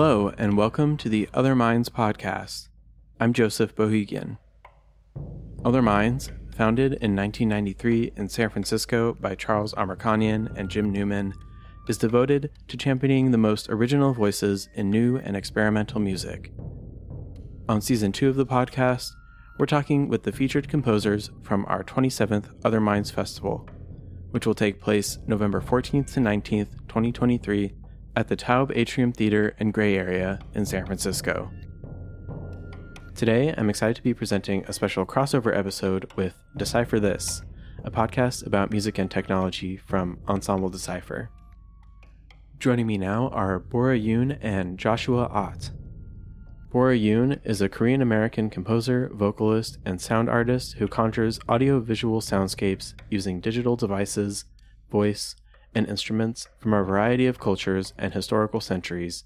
Hello, and welcome to the Other Minds podcast. I'm Joseph Bohigian. Other Minds, founded in 1993 in San Francisco by Charles Amirkhanian and Jim Newman, is devoted to championing the most original voices in new and experimental music. On season two of the podcast, we're talking with the featured composers from our 27th Other Minds Festival, which will take place November 14th to 19th, 2023, at the Taube Atrium Theater and Gray Area in San Francisco. Today, I'm excited to be presenting a special crossover episode with Decipher This, a podcast about music and technology from Ensemble Decipher. Joining me now are Bora Yoon and Joshue Ott. Bora Yoon is a Korean American composer, vocalist, and sound artist who conjures audio visual soundscapes using digital devices, voice, and instruments from a variety of cultures and historical centuries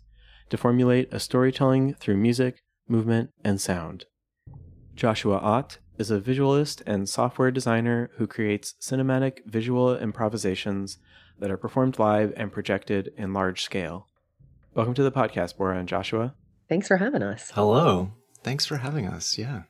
to formulate a storytelling through music, movement, and sound. Joshue Ott is a visualist and software designer who creates cinematic visual improvisations that are performed live and projected in large scale. Welcome to the podcast, Bora and Joshue. Thanks for having us. Hello. Thanks for having us. Yeah.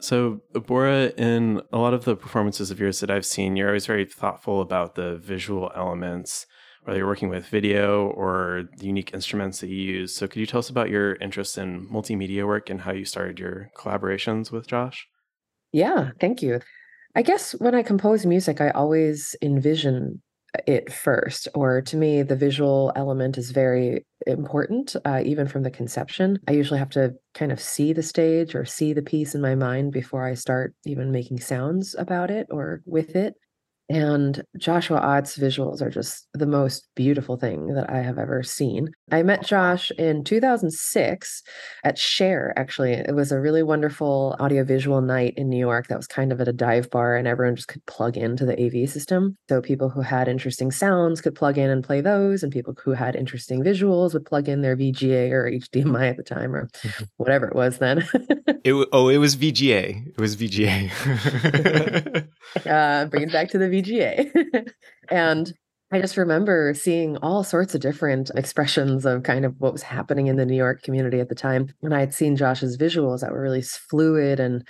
So, Bora, in a lot of the performances of yours that I've seen, you're always very thoughtful about the visual elements, whether you're working with video or the unique instruments that you use. So, could you tell us about your interest in multimedia work and how you started your collaborations with Josh? Yeah, thank you. I guess when I compose music, I always envision it first or to me the visual element is very important uh, even from the conception. I usually have to kind of see the stage or see the piece in my mind before i start even making sounds about it or with it and Joshue Ott's visuals are just the most beautiful thing that I have ever seen. I met Josh in 2006 at Share, actually. It was a really wonderful audiovisual night in New York that was kind of at a dive bar, and everyone just could plug into the AV system. So people who had interesting sounds could plug in and play those, and people who had interesting visuals would plug in their VGA or HDMI at the time or whatever it was then. it, oh, it was VGA. It was VGA. uh, bring it back to the VGA. VGA. and I just remember seeing all sorts of different expressions of kind of what was happening in the New York community at the time. And I had seen Josh's visuals that were really fluid and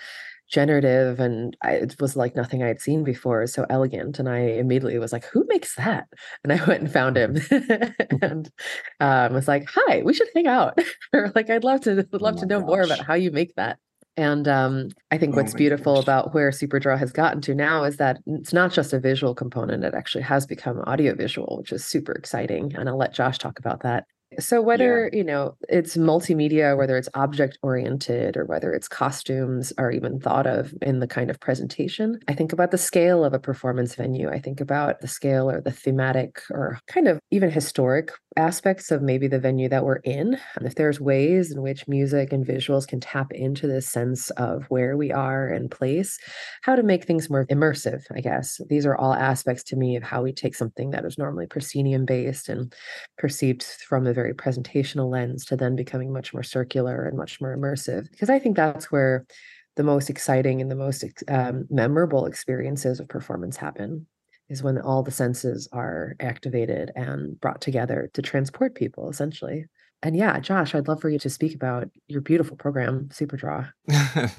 generative and I, it was like nothing I had seen before. So elegant. And I immediately was like, who makes that? And I went and found him and um, was like, hi, we should hang out. or like, I'd love to, would love oh to know gosh. more about how you make that. And um, I think what's oh beautiful gosh. about where SuperDraw has gotten to now is that it's not just a visual component, it actually has become audiovisual, which is super exciting. And I'll let Josh talk about that. So whether, yeah. you know, it's multimedia, whether it's object oriented or whether it's costumes are even thought of in the kind of presentation, I think about the scale of a performance venue. I think about the scale or the thematic or kind of even historic aspects of maybe the venue that we're in. And if there's ways in which music and visuals can tap into this sense of where we are and place, how to make things more immersive, I guess. These are all aspects to me of how we take something that is normally proscenium based and perceived from a very presentational lens to then becoming much more circular and much more immersive. Because I think that's where the most exciting and the most um, memorable experiences of performance happen is when all the senses are activated and brought together to transport people essentially. And yeah, Josh, I'd love for you to speak about your beautiful program, super draw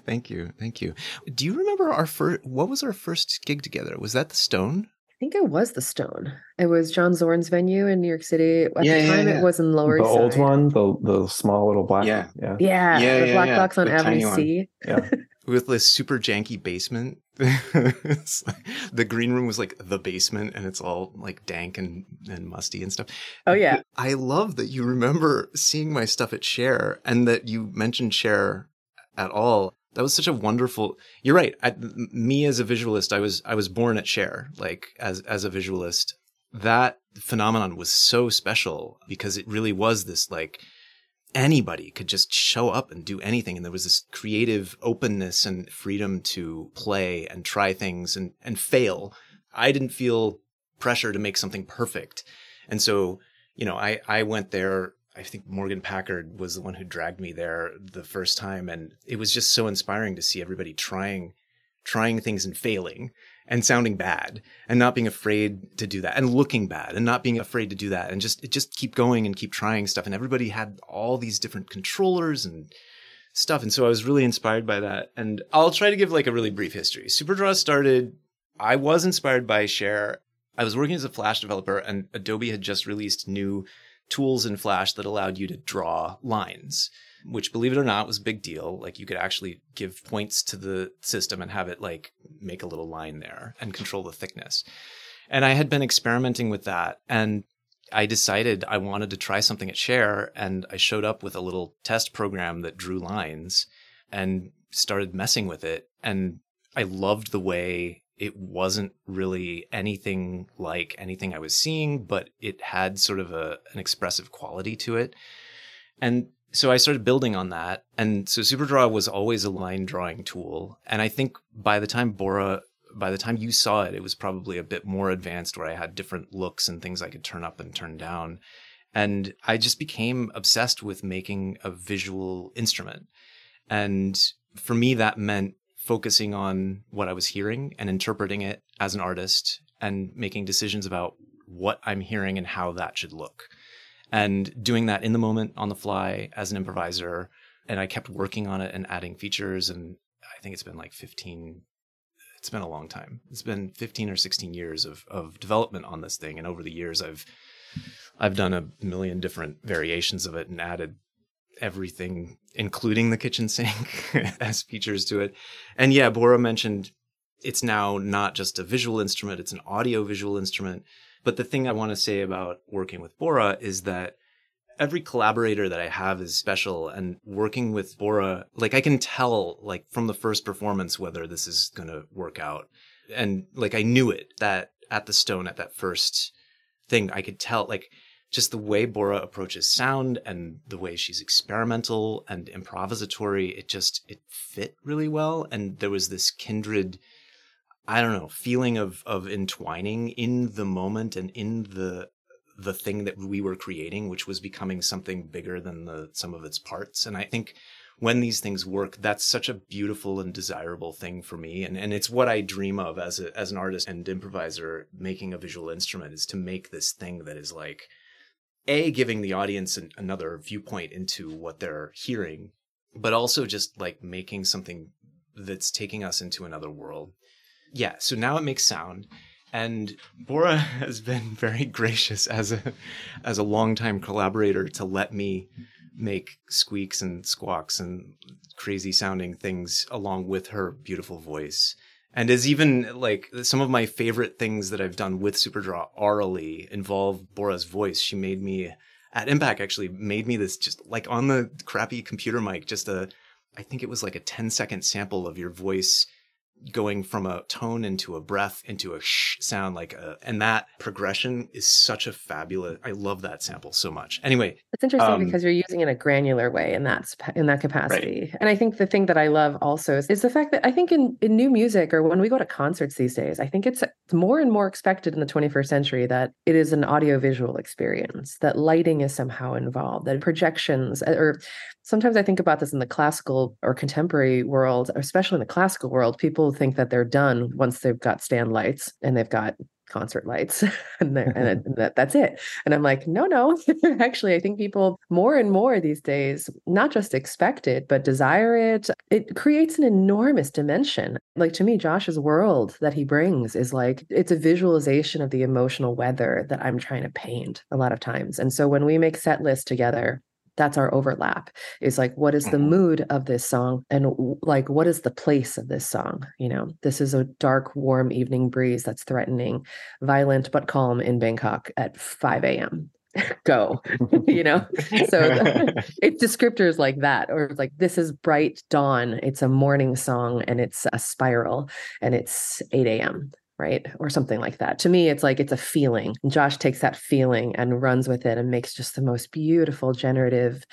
thank you. Thank you. Do you remember our first what was our first gig together? Was that the Stone? Think it was the Stone. It was John Zorn's venue in New York City. At yeah, the time, yeah, yeah. it was in Lower the East old one, the the small little black. Yeah, yeah, yeah. yeah the black box on the Avenue C. Yeah, with this super janky basement. the green room was like the basement, and it's all like dank and and musty and stuff. Oh yeah, I love that you remember seeing my stuff at Share, and that you mentioned Share at all that was such a wonderful you're right. I, me as a visualist i was i was born at share like as as a visualist. That phenomenon was so special because it really was this like anybody could just show up and do anything and there was this creative openness and freedom to play and try things and and fail. I didn't feel pressure to make something perfect. And so you know i i went there I think Morgan Packard was the one who dragged me there the first time, and it was just so inspiring to see everybody trying, trying things and failing, and sounding bad and not being afraid to do that and looking bad and not being afraid to do that and just just keep going and keep trying stuff and everybody had all these different controllers and stuff and so I was really inspired by that and I'll try to give like a really brief history. Superdraw started I was inspired by Share. I was working as a Flash developer and Adobe had just released new tools in Flash that allowed you to draw lines which believe it or not was a big deal. Like you could actually give points to the system and have it like make a little line there and control the thickness. And I had been experimenting with that and I decided I wanted to try something at Share and I showed up with a little test program that drew lines and started messing with it and I loved the way it wasn't really anything like anything I was seeing, but it had sort of a, an expressive quality to it. And so I started building on that. And so Superdraw was always a line drawing tool. And I think by the time Bora, by the time you saw it, it was probably a bit more advanced where I had different looks and things I could turn up and turn down. And I just became obsessed with making a visual instrument. And for me, that meant focusing on what I was hearing and interpreting it as an artist and making decisions about what I'm hearing and how that should look and doing that in the moment on the fly as an improviser. And I kept working on it and adding features. And I think it's been like 15, it's been a long time. It's been 15 or 16 years of, of development on this thing. And over the years, I've, I've done a million different variations of it and added everything, including the kitchen sink as features to it. And yeah, Bora mentioned it's now not just a visual instrument, it's an audio visual instrument. But the thing I want to say about working with Bora is that every collaborator that I have is special and working with Bora, like I can tell like from the first performance whether this is going to work out. And like I knew it that at the stone at that first thing I could tell like just the way Bora approaches sound and the way she's experimental and improvisatory, it just it fit really well and there was this kindred I don't know, feeling of of entwining in the moment and in the the thing that we were creating, which was becoming something bigger than the some of its parts. And I think when these things work, that's such a beautiful and desirable thing for me. And and it's what I dream of as a as an artist and improviser making a visual instrument is to make this thing that is like a giving the audience an, another viewpoint into what they're hearing, but also just like making something that's taking us into another world yeah, so now it makes sound. And Bora has been very gracious as a as a longtime collaborator to let me make squeaks and squawks and crazy sounding things along with her beautiful voice. And as even like some of my favorite things that I've done with Superdraw orally involve Bora's voice. She made me at EMPAC actually made me this just like on the crappy computer mic, just a I think it was like a 10 second sample of your voice going from a tone into a breath into a sh sound like a and that progression is such a fabulous i love that sample so much anyway it's interesting um, because you're using it in a granular way in that in that capacity right. and i think the thing that i love also is, is, the fact that i think in, in new music or when we go to concerts these days i think it's more and more expected in the 21st century that it is an audio visual experience that lighting is somehow involved that projections or sometimes I think about this in the classical or contemporary world, especially in the classical world. People think that they're done once they've got stand lights and they've got concert lights and, and that, that's it. And i'm like no no. Actually i think people more and more these days not just expect it but desire it. It creates an enormous dimension. Like to me josh's world that he brings is like it's a visualization of the emotional weather that i'm trying to paint a lot of times. And so when we make set lists together that's our overlap is like what is the mm-hmm. mood of this song and like what is the place of this song you know? This is a dark warm evening breeze that's threatening violent but calm in bangkok at 5 a.m go you know? So it's descriptors like that or like this is bright dawn it's a morning song and it's a spiral and it's 8 a.m right? Or something like that. To me, it's like it's a feeling. And Josh takes that feeling and runs with it and makes just the most beautiful, generative,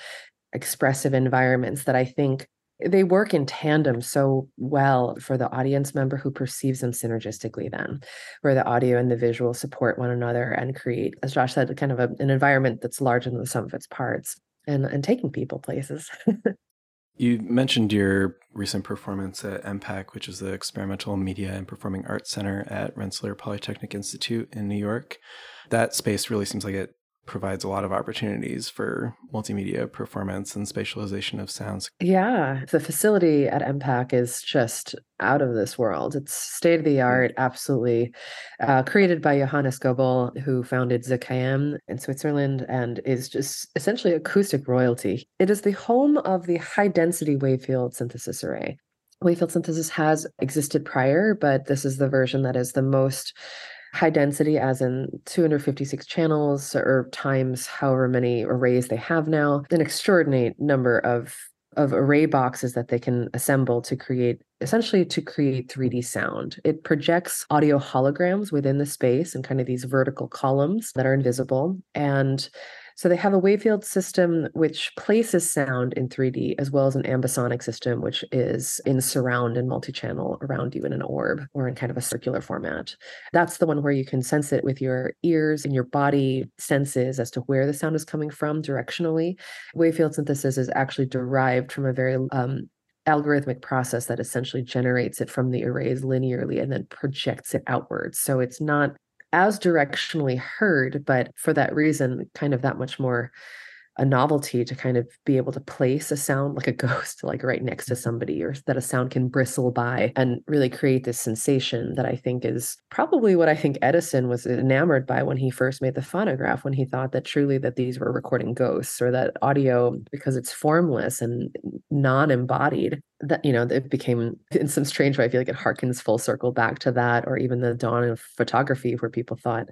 expressive environments that I think they work in tandem so well for the audience member who perceives them synergistically then where the audio and the visual support one another and create as josh said kind of a, an environment that's larger than the sum of its parts and and taking people places you mentioned your recent performance at EMPAC, which is the Experimental Media and Performing Arts Center at Rensselaer Polytechnic Institute in New York. That space really seems like it provides a lot of opportunities for multimedia performance and spatialization of sounds. Yeah, the facility at EMPAC is just out of this world. It's state of the art, absolutely. Uh, created by Johannes Goebel, who founded ZKM in Switzerland and is just essentially acoustic royalty. It is the home of the high density wave field synthesis array. Wavefield synthesis has existed prior, but this is the version that is the most high density as in 256 channels or times however many arrays they have now an extraordinary number of of array boxes that they can assemble to create essentially to create 3D sound. It projects audio holograms within the space and kind of these vertical columns that are invisible and so they have a wavefield system which places sound in 3D, as well as an ambisonic system, which is in surround and multi-channel around you in an orb or in kind of a circular format. That's the one where you can sense it with your ears and your body senses as to where the sound is coming from directionally. Wavefield synthesis is actually derived from a very um, algorithmic process that essentially generates it from the arrays linearly and then projects it outwards. So it's not as directionally heard, but for that reason, kind of that much more a novelty to kind of be able to place a sound like a ghost like right next to mm-hmm. somebody or that a sound can bristle by and really create this sensation that I think is probably what I think Edison was enamored by when he first made the phonograph when he thought that truly that these were recording ghosts or that audio because it's formless and non-embodied that you know it became in some strange way i feel like it harkens full circle back to that or even the dawn of photography where people thought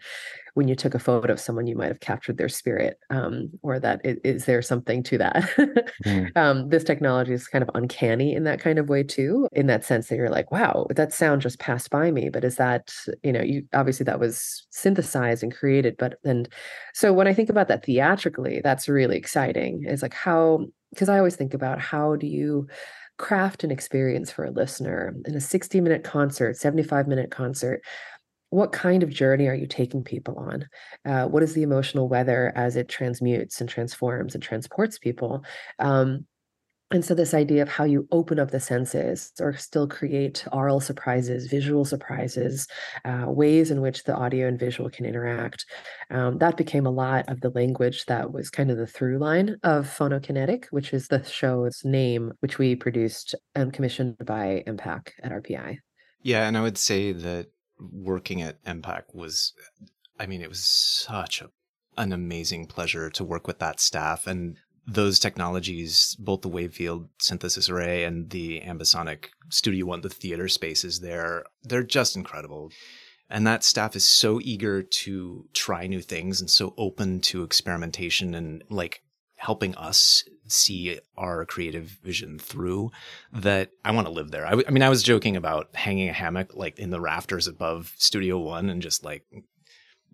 when you took a photo of someone you might have captured their spirit um, or that is, is there something to that? Mm. um, this technology is kind of uncanny in that kind of way too in that sense that you're like wow that sound just passed by me. But is that you know you obviously that was synthesized and created but and so when i think about that theatrically that's really exciting. It's like how because i always think about how do you craft an experience for a listener in a 60 minute concert 75 minute concert what kind of journey are you taking people on uh, what is the emotional weather as it transmutes and transforms and transports people um, and so, this idea of how you open up the senses or still create aural surprises, visual surprises, uh, ways in which the audio and visual can interact, um, that became a lot of the language that was kind of the through line of Phonokinetic, which is the show's name, which we produced and commissioned by EMPAC at RPI. Yeah. And I would say that working at EMPAC was, I mean, it was such a an amazing pleasure to work with that staff and those technologies, both the wavefield synthesis array and the ambisonic Studio One, the theater spaces there, they're just incredible. And that staff is so eager to try new things and so open to experimentation and like helping us see our creative vision through that I want to live there. I, w- I mean, I was joking about hanging a hammock like in the rafters above Studio One and just like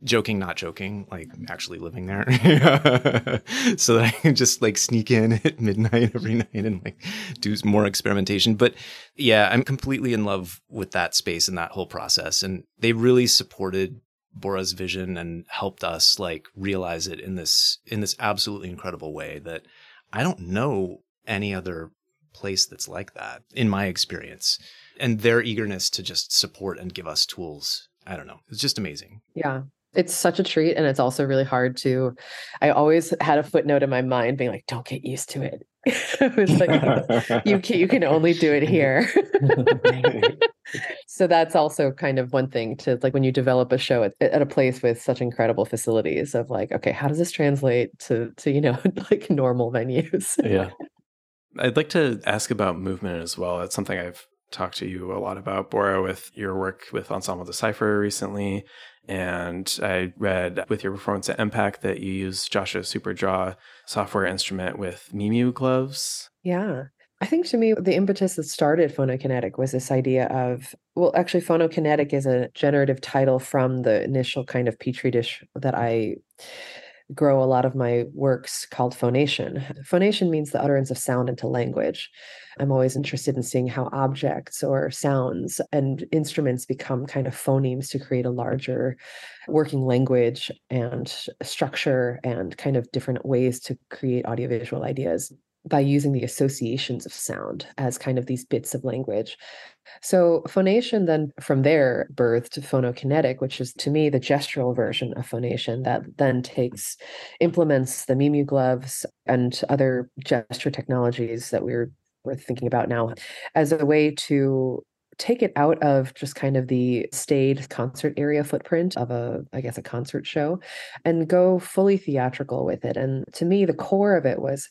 joking, not joking, like actually living there, so that I can just like sneak in at midnight every night and like do more experimentation. But yeah, I'm completely in love with that space and that whole process. And they really supported Bora's vision and helped us like realize it in this in this absolutely incredible way that I don't know any other place that's like that in my experience. And their eagerness to just support and give us tools I don't know. It's just amazing. Yeah it's such a treat and it's also really hard to i always had a footnote in my mind being like don't get used to it it's like you can, you can only do it here so that's also kind of one thing to like when you develop a show at, at a place with such incredible facilities of like okay how does this translate to to you know like normal venues yeah i'd like to ask about movement as well it's something i've talked to you a lot about Bora with your work with Ensemble Decipher recently and I read with your performance at EMPAC that you use Joshue SuperDraw software instrument with Mimu gloves. Yeah. I think to me, the impetus that started Phonokinetic was this idea of, well, actually, Phonokinetic is a generative title from the initial kind of petri dish that I grow a lot of my works called phonation. Phonation means the utterance of sound into language. I'm always interested in seeing how objects or sounds and instruments become kind of phonemes to create a larger working language and structure and kind of different ways to create audiovisual ideas. By using the associations of sound as kind of these bits of language. So phonation then from there birthed phonokinetic, which is to me the gestural version of phonation that then takes implements the Mimu gloves and other gesture technologies that we're we're thinking about now as a way to take it out of just kind of the stayed concert area footprint of a i guess a concert show and go fully theatrical with it and to me the core of it was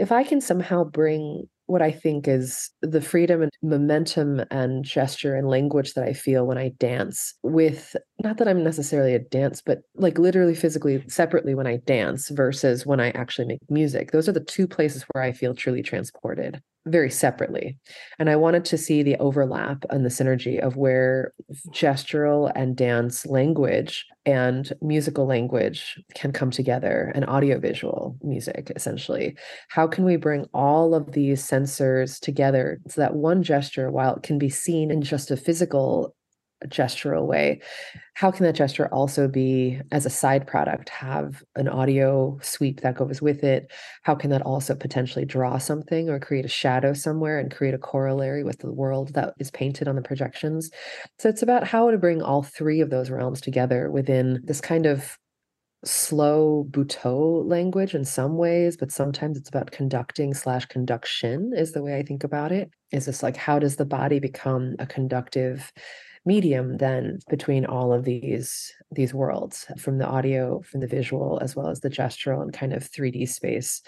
if i can somehow bring what I think is the freedom and momentum and gesture and language that I feel when I dance with not that I'm necessarily a dance, but like literally physically separately when I dance versus when I actually make music. Those are the two places where I feel truly transported very separately. And I wanted to see the overlap and the synergy of where gestural and dance language and musical language can come together and audiovisual music, essentially. How can we bring all of these sensors together so that one gesture, while it can be seen in just a physical gestural way. How can that gesture also be as a side product have an audio sweep that goes with it? How can that also potentially draw something or create a shadow somewhere and create a corollary with the world that is painted on the projections? So it's about how to bring all three of those realms together within this kind of slow Butoh language in some ways, but sometimes it's about conducting slash conduction is the way I think about it. Is this like how does the body become a conductive medium then between all of these these worlds from the audio from the visual as well as the gestural and kind of 3d space.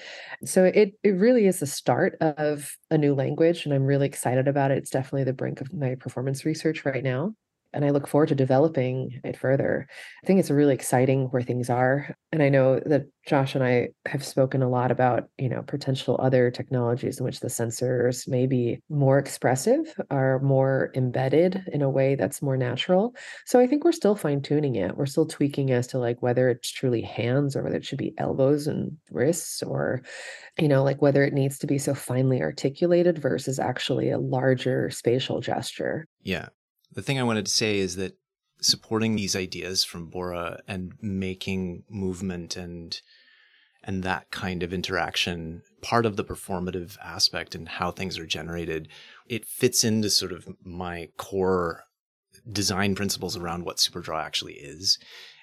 So it it really is the start of a new language and i'm really excited about it. It's definitely the brink of my performance research right now and I look forward to developing it further. I think it's really exciting where things are. And I know that Josh and I have spoken a lot about, you know, potential other technologies in which the sensors may be more expressive are more embedded in a way that's more natural. So I think we're still fine tuning it. We're still tweaking as to like whether it's truly hands or whether it should be elbows and wrists or, you know, like whether it needs to be so finely articulated versus actually a larger spatial gesture. Yeah the thing I wanted to say is that supporting these ideas from Bora and making movement and and that kind of interaction part of the performative aspect and how things are generated it fits into sort of my core design principles around what superdraw actually is.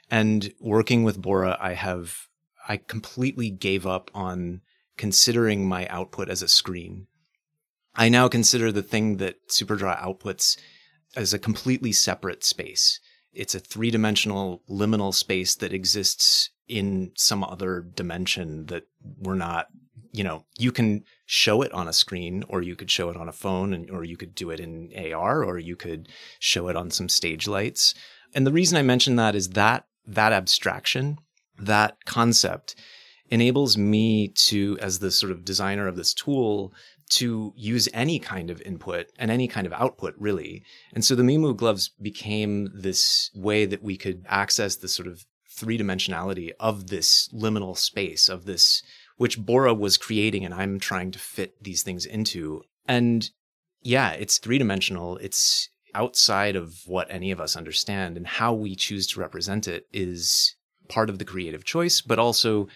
And working with bora i have i completely gave up on considering my output as a screen. I now consider the thing that superdraw outputs as a completely separate space. It's a three dimensional liminal space that exists in some other dimension that we're not, you know, you can show it on a screen or you could show it on a phone and, or you could do it in AR or you could show it on some stage lights. And the reason I mention that is that that abstraction, that concept enables me to, as the sort of designer of this tool, to use any kind of input and any kind of output, really. And so the Mimu gloves became this way that we could access the sort of three dimensionality of this liminal space, of this, which Bora was creating, and I'm trying to fit these things into. And yeah, it's three dimensional. It's outside of what any of us understand, and how we choose to represent it is part of the creative choice, but also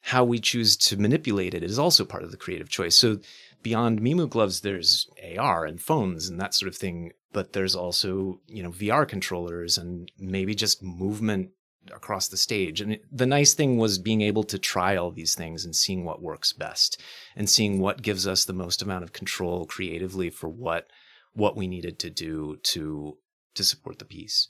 how we choose to manipulate it is also part of the creative choice. So beyond Mimu gloves, there's AR and phones and that sort of thing. But there's also, you know, VR controllers and maybe just movement across the stage. And the nice thing was being able to try all these things and seeing what works best and seeing what gives us the most amount of control creatively for what what we needed to do to to support the piece.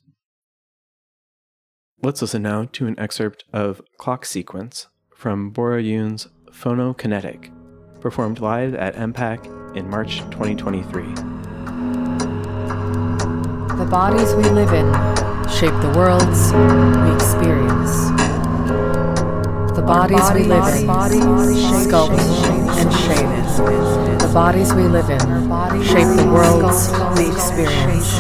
Let's listen now to an excerpt of Clock Sequence from Bora Yoon's Phonokinetic performed live at EMPAC in March 2023. The bodies we live in shape the worlds we experience. The bodies we live in sculpt and shape. it. The bodies we live in shape the worlds we experience.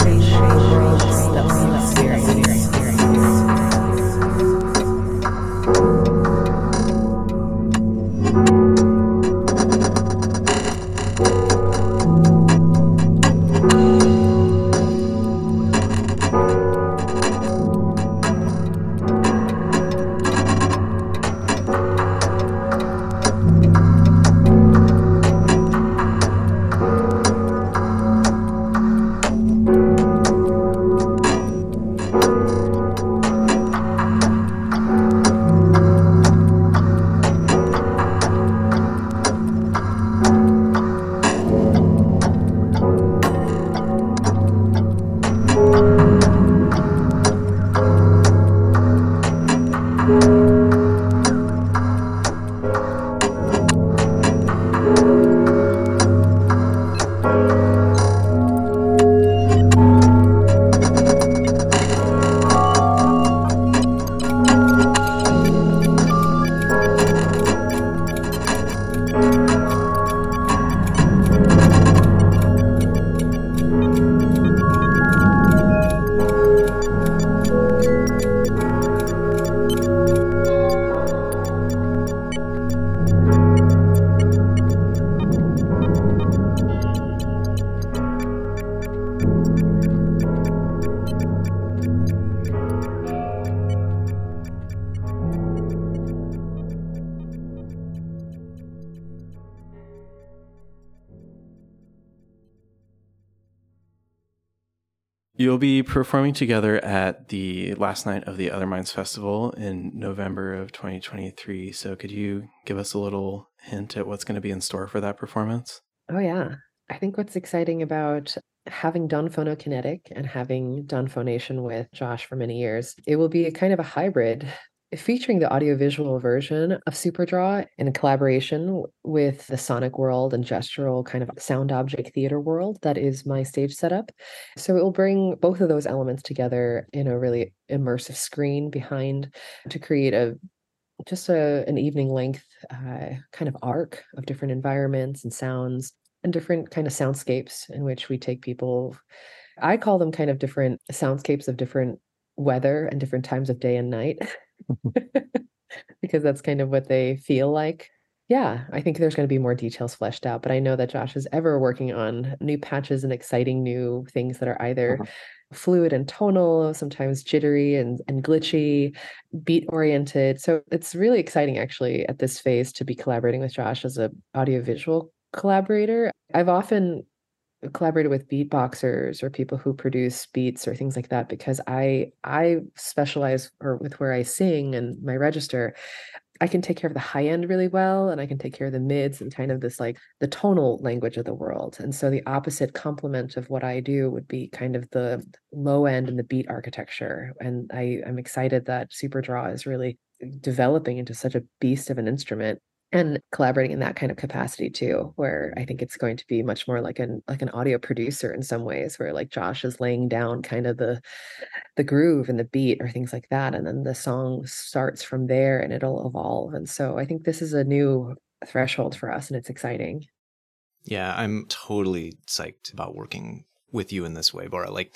You'll be performing together at the last night of the Other Minds Festival in November of 2023. So, could you give us a little hint at what's going to be in store for that performance? Oh, yeah. I think what's exciting about having done Phonokinetic and having done Phonation with Josh for many years, it will be a kind of a hybrid featuring the audiovisual version of Superdraw in collaboration with the sonic world and gestural kind of sound object theater world that is my stage setup. So it will bring both of those elements together in a really immersive screen behind to create a just a an evening length uh, kind of arc of different environments and sounds and different kind of soundscapes in which we take people I call them kind of different soundscapes of different weather and different times of day and night. because that's kind of what they feel like. Yeah, I think there's going to be more details fleshed out, but I know that Josh is ever working on new patches and exciting new things that are either uh-huh. fluid and tonal, sometimes jittery and, and glitchy, beat oriented. So it's really exciting actually at this phase to be collaborating with Josh as a audiovisual collaborator. I've often collaborated with beatboxers or people who produce beats or things like that because I I specialize or with where I sing and my register I can take care of the high end really well and I can take care of the mids and kind of this like the tonal language of the world. And so the opposite complement of what I do would be kind of the low end and the beat architecture. And I, I'm excited that Superdraw is really developing into such a beast of an instrument and collaborating in that kind of capacity too where i mm-hmm. think it's going to be much more like an like an audio producer in some ways where like josh is laying down kind of the the groove and the beat or things like that and then the song starts from there and it'll evolve and so i think this is a new threshold for us and it's exciting. Yeah i'm totally psyched about working with you in this way bora like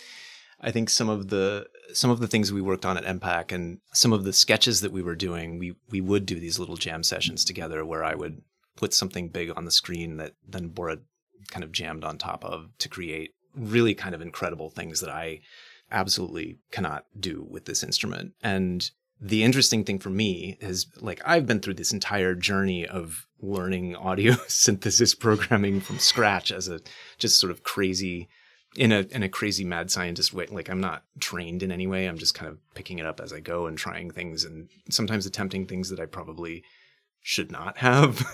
I think some of the some of the things we worked on at EMPAC and some of the sketches that we were doing, we we would do these little jam sessions together where I would put something big on the screen that then Bora kind of jammed on top of to create really kind of incredible things that I absolutely cannot do with this instrument. And the interesting thing for me is like I've been through this entire journey of learning audio synthesis programming from scratch as a just sort of crazy in a in a crazy mad scientist way. Like I'm not trained in any way. I'm just kind of picking it up as I go and trying things and sometimes attempting things that I probably should not have.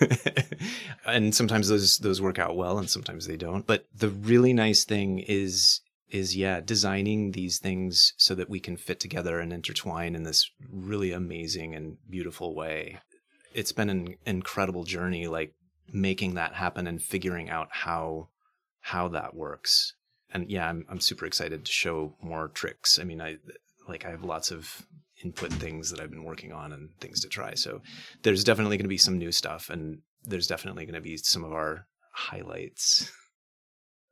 and sometimes those those work out well and sometimes they don't. But the really nice thing is is yeah, designing these things so that we can fit together and intertwine in this really amazing and beautiful way. It's been an incredible journey like making that happen and figuring out how how that works and yeah, I'm I'm super excited to show more tricks. I mean, I like I have lots of input things that I've been working on and things to try. So there's definitely going to be some new stuff, and there's definitely going to be some of our highlights.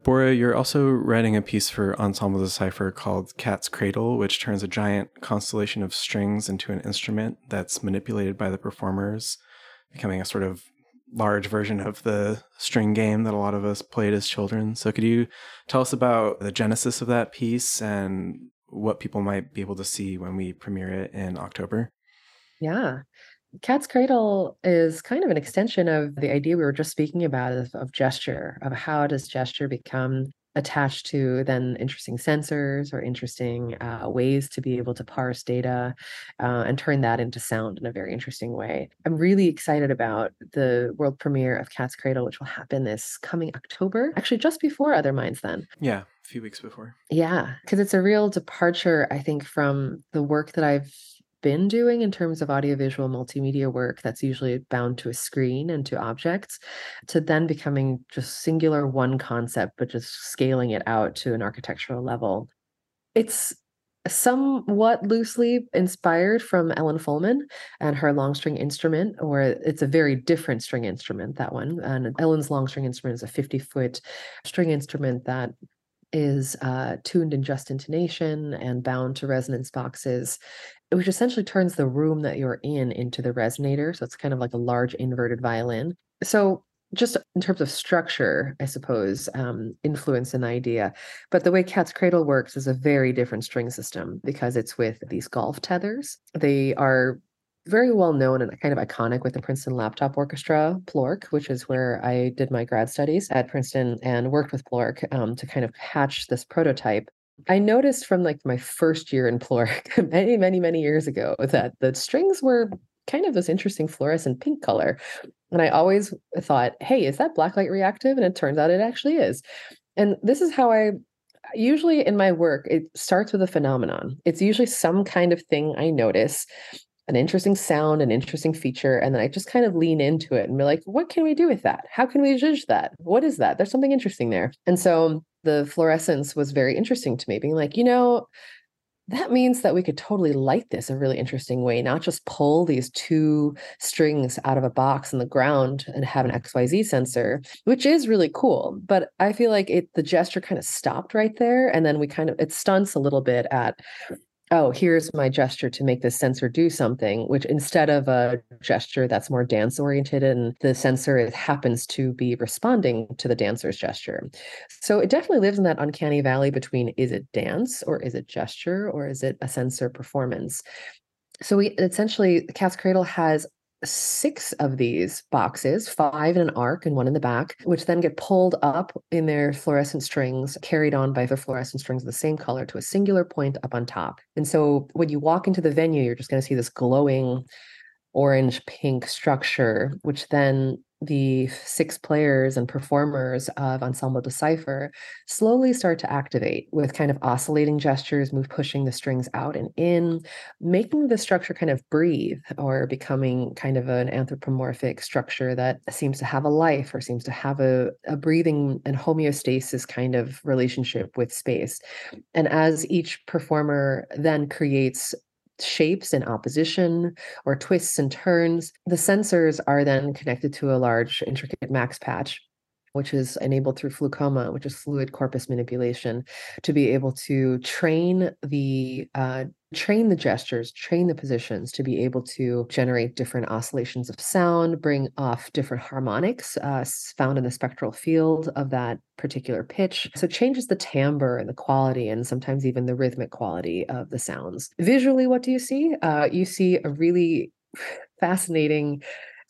Bora, you're also writing a piece for Ensemble Decipher called Cat's Cradle, which turns a giant constellation of strings into an instrument that's manipulated by the performers, becoming a sort of large version of the string game that a lot of us played as children. So, could you tell us about the genesis of that piece and what people might be able to see when we premiere it in October? Yeah. Cat's Cradle is kind of an extension of the idea we were just speaking about of, of gesture, of how does gesture become attached to then interesting sensors or interesting uh, ways to be able to parse data uh, and turn that into sound in a very interesting way. I'm really excited about the world premiere of Cat's Cradle, which will happen this coming October, actually, just before Other Minds, then. Yeah, a few weeks before. Yeah, because it's a real departure, I think, from the work that I've been doing in terms of audiovisual multimedia work that's usually bound to a screen and to objects to then becoming just singular one concept but just scaling it out to an architectural level it's somewhat loosely inspired from Ellen Fullman and her long string instrument, or it's a very different string instrument, that one. And Ellen's long string instrument is a 50 foot string instrument that is uh, tuned in just intonation and bound to resonance boxes which essentially turns the room that you're in into the resonator. So it's kind of like a large inverted violin. So just in terms of structure, I suppose, um, influence an idea. But the way Cat's Cradle works is a very different string system because it's with these golf tethers. They are very well known and kind of iconic with the Princeton Laptop Orchestra, Plork, which is where I did my grad studies at Princeton and worked with Plork um, to kind of hatch this prototype I noticed from like my first year in Plork many, many, many years ago that the strings were kind of this interesting fluorescent pink color. And I always thought, hey, is that blacklight reactive? And it turns out it actually is. And this is how I usually in my work, it starts with a phenomenon. It's usually some kind of thing I notice, an interesting sound, an interesting feature, and then I just kind of lean into it and be like, what can we do with that? How can we judge that? What is that? There's something interesting there. And so the fluorescence was very interesting to me, being like, you know, that means that we could totally light this a really interesting way, not just pull these two strings out of a box in the ground and have an XYZ sensor, which is really cool. But I feel like it the gesture kind of stopped right there. And then we kind of it stunts a little bit at oh, here's my gesture to make the sensor do something, which instead of a gesture that's more dance oriented and the sensor happens to be responding to the dancer's gesture. So it definitely lives in that uncanny valley between is it dance or is it gesture or is it a sensor performance? So we essentially Cat's Cradle has six of these boxes, five in an arc and one in the back, which then get pulled up in their fluorescent strings, carried on by the fluorescent strings of the same color to a singular point up on top. And so when you walk into the venue, you're just going to see this glowing orange pink structure, which then the six players and performers of Ensemble Decipher slowly start to activate with kind of oscillating gestures, move pushing the strings out and in, making the structure kind of breathe or becoming kind of an anthropomorphic structure that seems to have a life or seems to have a, a breathing and homeostasis kind of relationship with space. And as each performer then creates shapes in opposition or twists and turns. The sensors are then connected to a large intricate max patch which is enabled through FluComa, which is fluid corpus manipulation, to be able to train the uh, train the gestures, train the positions to be able to generate different oscillations of sound, bring off different harmonics uh, found in the spectral field of that particular pitch. So it changes the timbre and the quality, and sometimes even the rhythmic quality of the sounds. Visually, what do you see? Uh, you see a really fascinating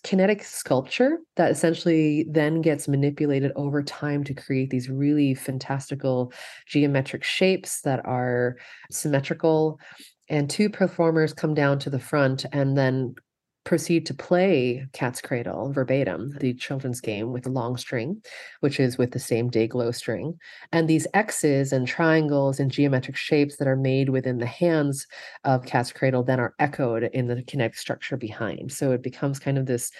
kinetic sculpture that essentially then gets manipulated over time to create these really fantastical geometric shapes that are symmetrical and two performers come down to the front and then proceed to play Cat's Cradle verbatim, the children's game with the long string, which is with the same day glow string. And these X's and triangles and geometric shapes that are made within the hands of Cat's Cradle then are echoed in the kinetic structure behind. So it becomes kind of this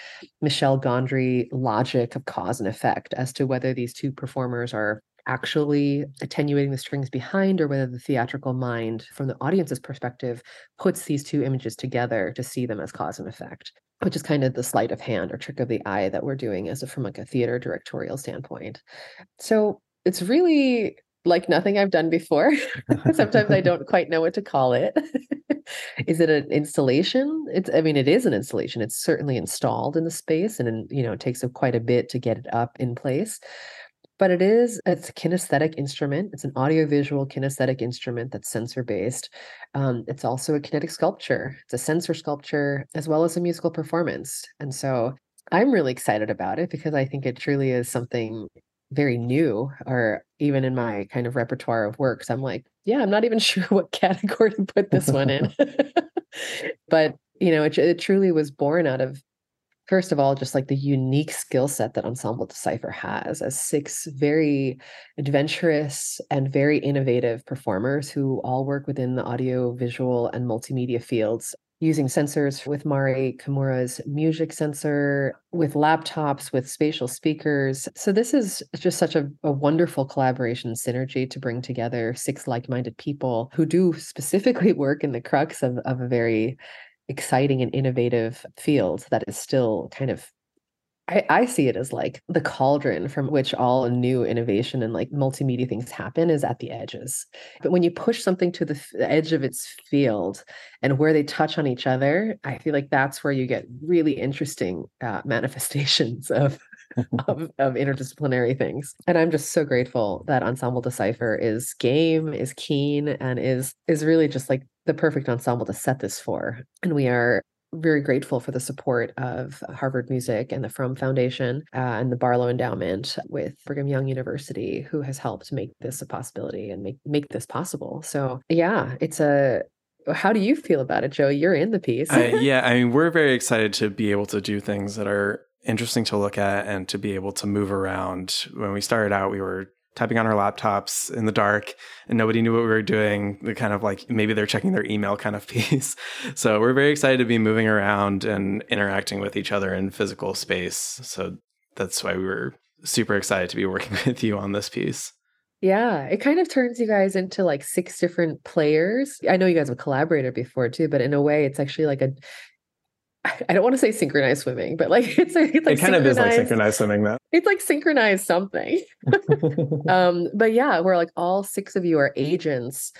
Michel Gondry logic of cause and effect as to whether these two performers are actually attenuating the strings behind or whether the theatrical mind from the audience's perspective puts these two images together to see them as cause and effect which is kind of the sleight of hand or trick of the eye that we're doing as a, from like a theater directorial standpoint so it's really like nothing I've done before. Sometimes I don't quite know what to call it. is it an installation? It's I mean it is an installation. It's certainly installed in the space and you know it takes a, quite a bit to get it up in place but it is it's a kinesthetic instrument. It's an audiovisual kinesthetic instrument that's sensor based um, it's also a kinetic sculpture. It's a sensor sculpture as well as a musical performance. And so i'm really excited about it because i think it truly is something very new or even in my kind of repertoire of works i'm like yeah i'm not even sure what category to put this one in. But you know it, it truly was born out of first of all, just like the unique skill set that Ensemble Decipher has as six very adventurous and very innovative performers who all work within the audio, visual, and multimedia fields using sensors with Mari Kimura's music sensor, with laptops, with spatial speakers. So this is just such a, a wonderful collaboration synergy to bring together six like-minded people who do specifically work in the crux of, of a very exciting and innovative field that is still kind of I, I, see it as like the cauldron from which all new innovation and like multimedia things happen is at the edges. But when you push something to the, f- the edge of its field and where they touch on each other, I feel like that's where you get really interesting uh, manifestations of, of, of interdisciplinary things. And I'm just so grateful that Ensemble Decipher is game, is keen, and is is really just like the perfect ensemble to set this for. And we are very grateful for the support of Harvard Music and the Fromm Foundation uh, and the Barlow Endowment with Brigham Young University, who has helped make this a possibility and make make this possible. So yeah, it's a how do you feel about it, Joe? You're in the piece. uh, yeah, I mean, we're very excited to be able to do things that are interesting to look at and to be able to move around. When we started out, we were typing on our laptops in the dark and nobody knew what we were doing. The kind of like maybe they're checking their email kind of piece. So we're very excited to be moving around and interacting with each other in physical space. So that's why we were super excited to be working with you on this piece. Yeah, it kind of turns you guys into like six different players. I know you guys have collaborated before too, but in a way, it's actually like a I don't want to say synchronized swimming, but like it's, it's like it kind of is like synchronized swimming that it's like synchronized something. um, but yeah, we're like all six of you are agents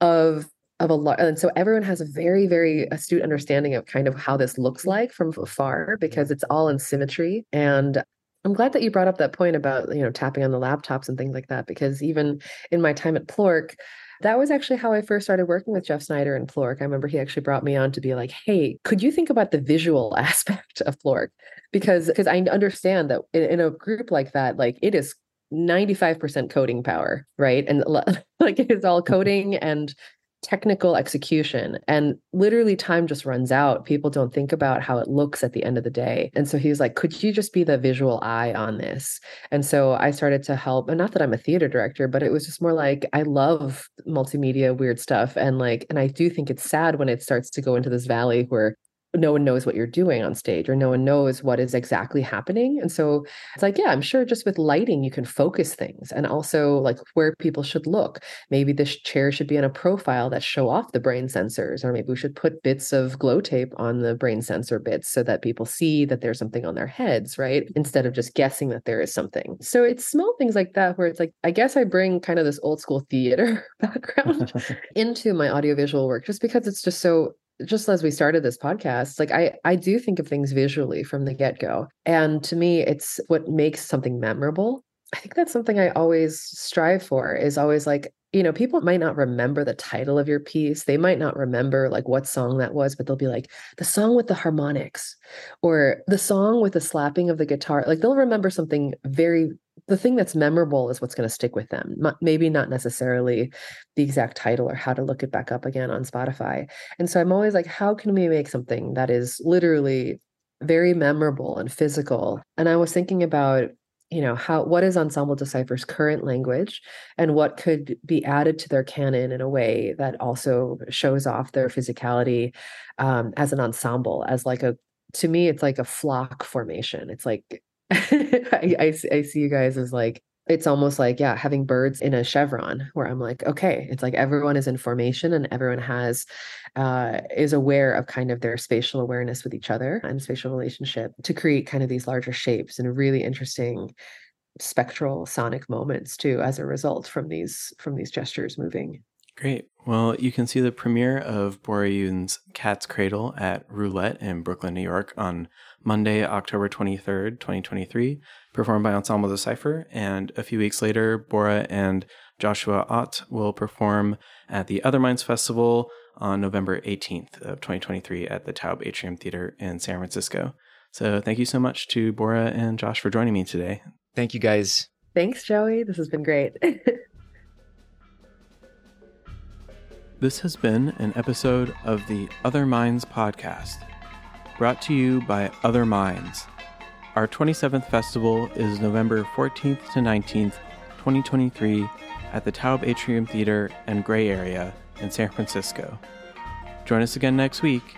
of of a lot and so everyone has a very very astute understanding of kind of how this looks like from afar because it's all in symmetry and I'm glad that you brought up that point about you know tapping on the laptops and things like that because even in my time at Plork that was actually how I first started working with Jeff Snyder and Plork. I remember he actually brought me on to be like, hey, could you think about the visual aspect of Plork? Because because I understand that in, in a group like that, like it is 95% coding power, right? And like it is all coding and technical execution and literally time just runs out. People don't think about how it looks at the end of the day. And so he was like could you just be the visual eye on this? And so i started to help and not that i'm a theater director but it was just more like i love multimedia weird stuff and like and i do think it's sad when it starts to go into this valley where no one knows what you're doing on stage or no one knows what is exactly happening. And so it's like yeah i'm sure just with lighting you can focus things and also like where people should look. Maybe this chair should be in a profile that show off the brain sensors or maybe we should put bits of glow tape on the brain sensor bits so that people see that there's something on their heads right? Instead of just guessing that there is something. So it's small things like that where it's like i guess i bring kind of this old school theater background into my audiovisual work just because it's just so just as we started this podcast like i i do think of things visually from the get-go and to me it's what makes something memorable. I think that's something i always strive for is always like you know people might not remember the title of your piece they might not remember like what song that was but they'll be like the song with the harmonics or the song with the slapping of the guitar like they'll remember something very the thing that's memorable is what's going to stick with them maybe not necessarily the exact title or how to look it back up again on spotify. And so i'm always like how can we make something that is literally very memorable and physical? And i was thinking about you know how what is ensemble decipher's current language and what could be added to their canon in a way that also shows off their physicality um, as an ensemble as like a to me it's like a flock formation. It's like I, I, I see you guys as like it's almost like yeah having birds in a chevron where i'm like okay it's like everyone is in formation and everyone has uh is aware of kind of their spatial awareness with each other and spatial relationship to create kind of these larger shapes and really interesting spectral sonic moments too as a result from these from these gestures moving Great. Well, you can see the premiere of Bora Yoon's Cat's Cradle at Roulette in Brooklyn, New York on Monday, October 23rd, 2023, performed by Ensemble Decipher. And a few weeks later, Bora and Joshue Ott will perform at the Other Minds Festival on November 18th of 2023 at the Taube Atrium Theater in San Francisco. So thank you so much to Bora and Josh for joining me today. Thank you guys. Thanks, Joey. This has been great. this has been an episode of the Other Minds podcast brought to you by Other Minds. Our 27th festival is November 14th to 19th, 2023, at the Taube Atrium Theater and Gray Area in San Francisco. Join us again next week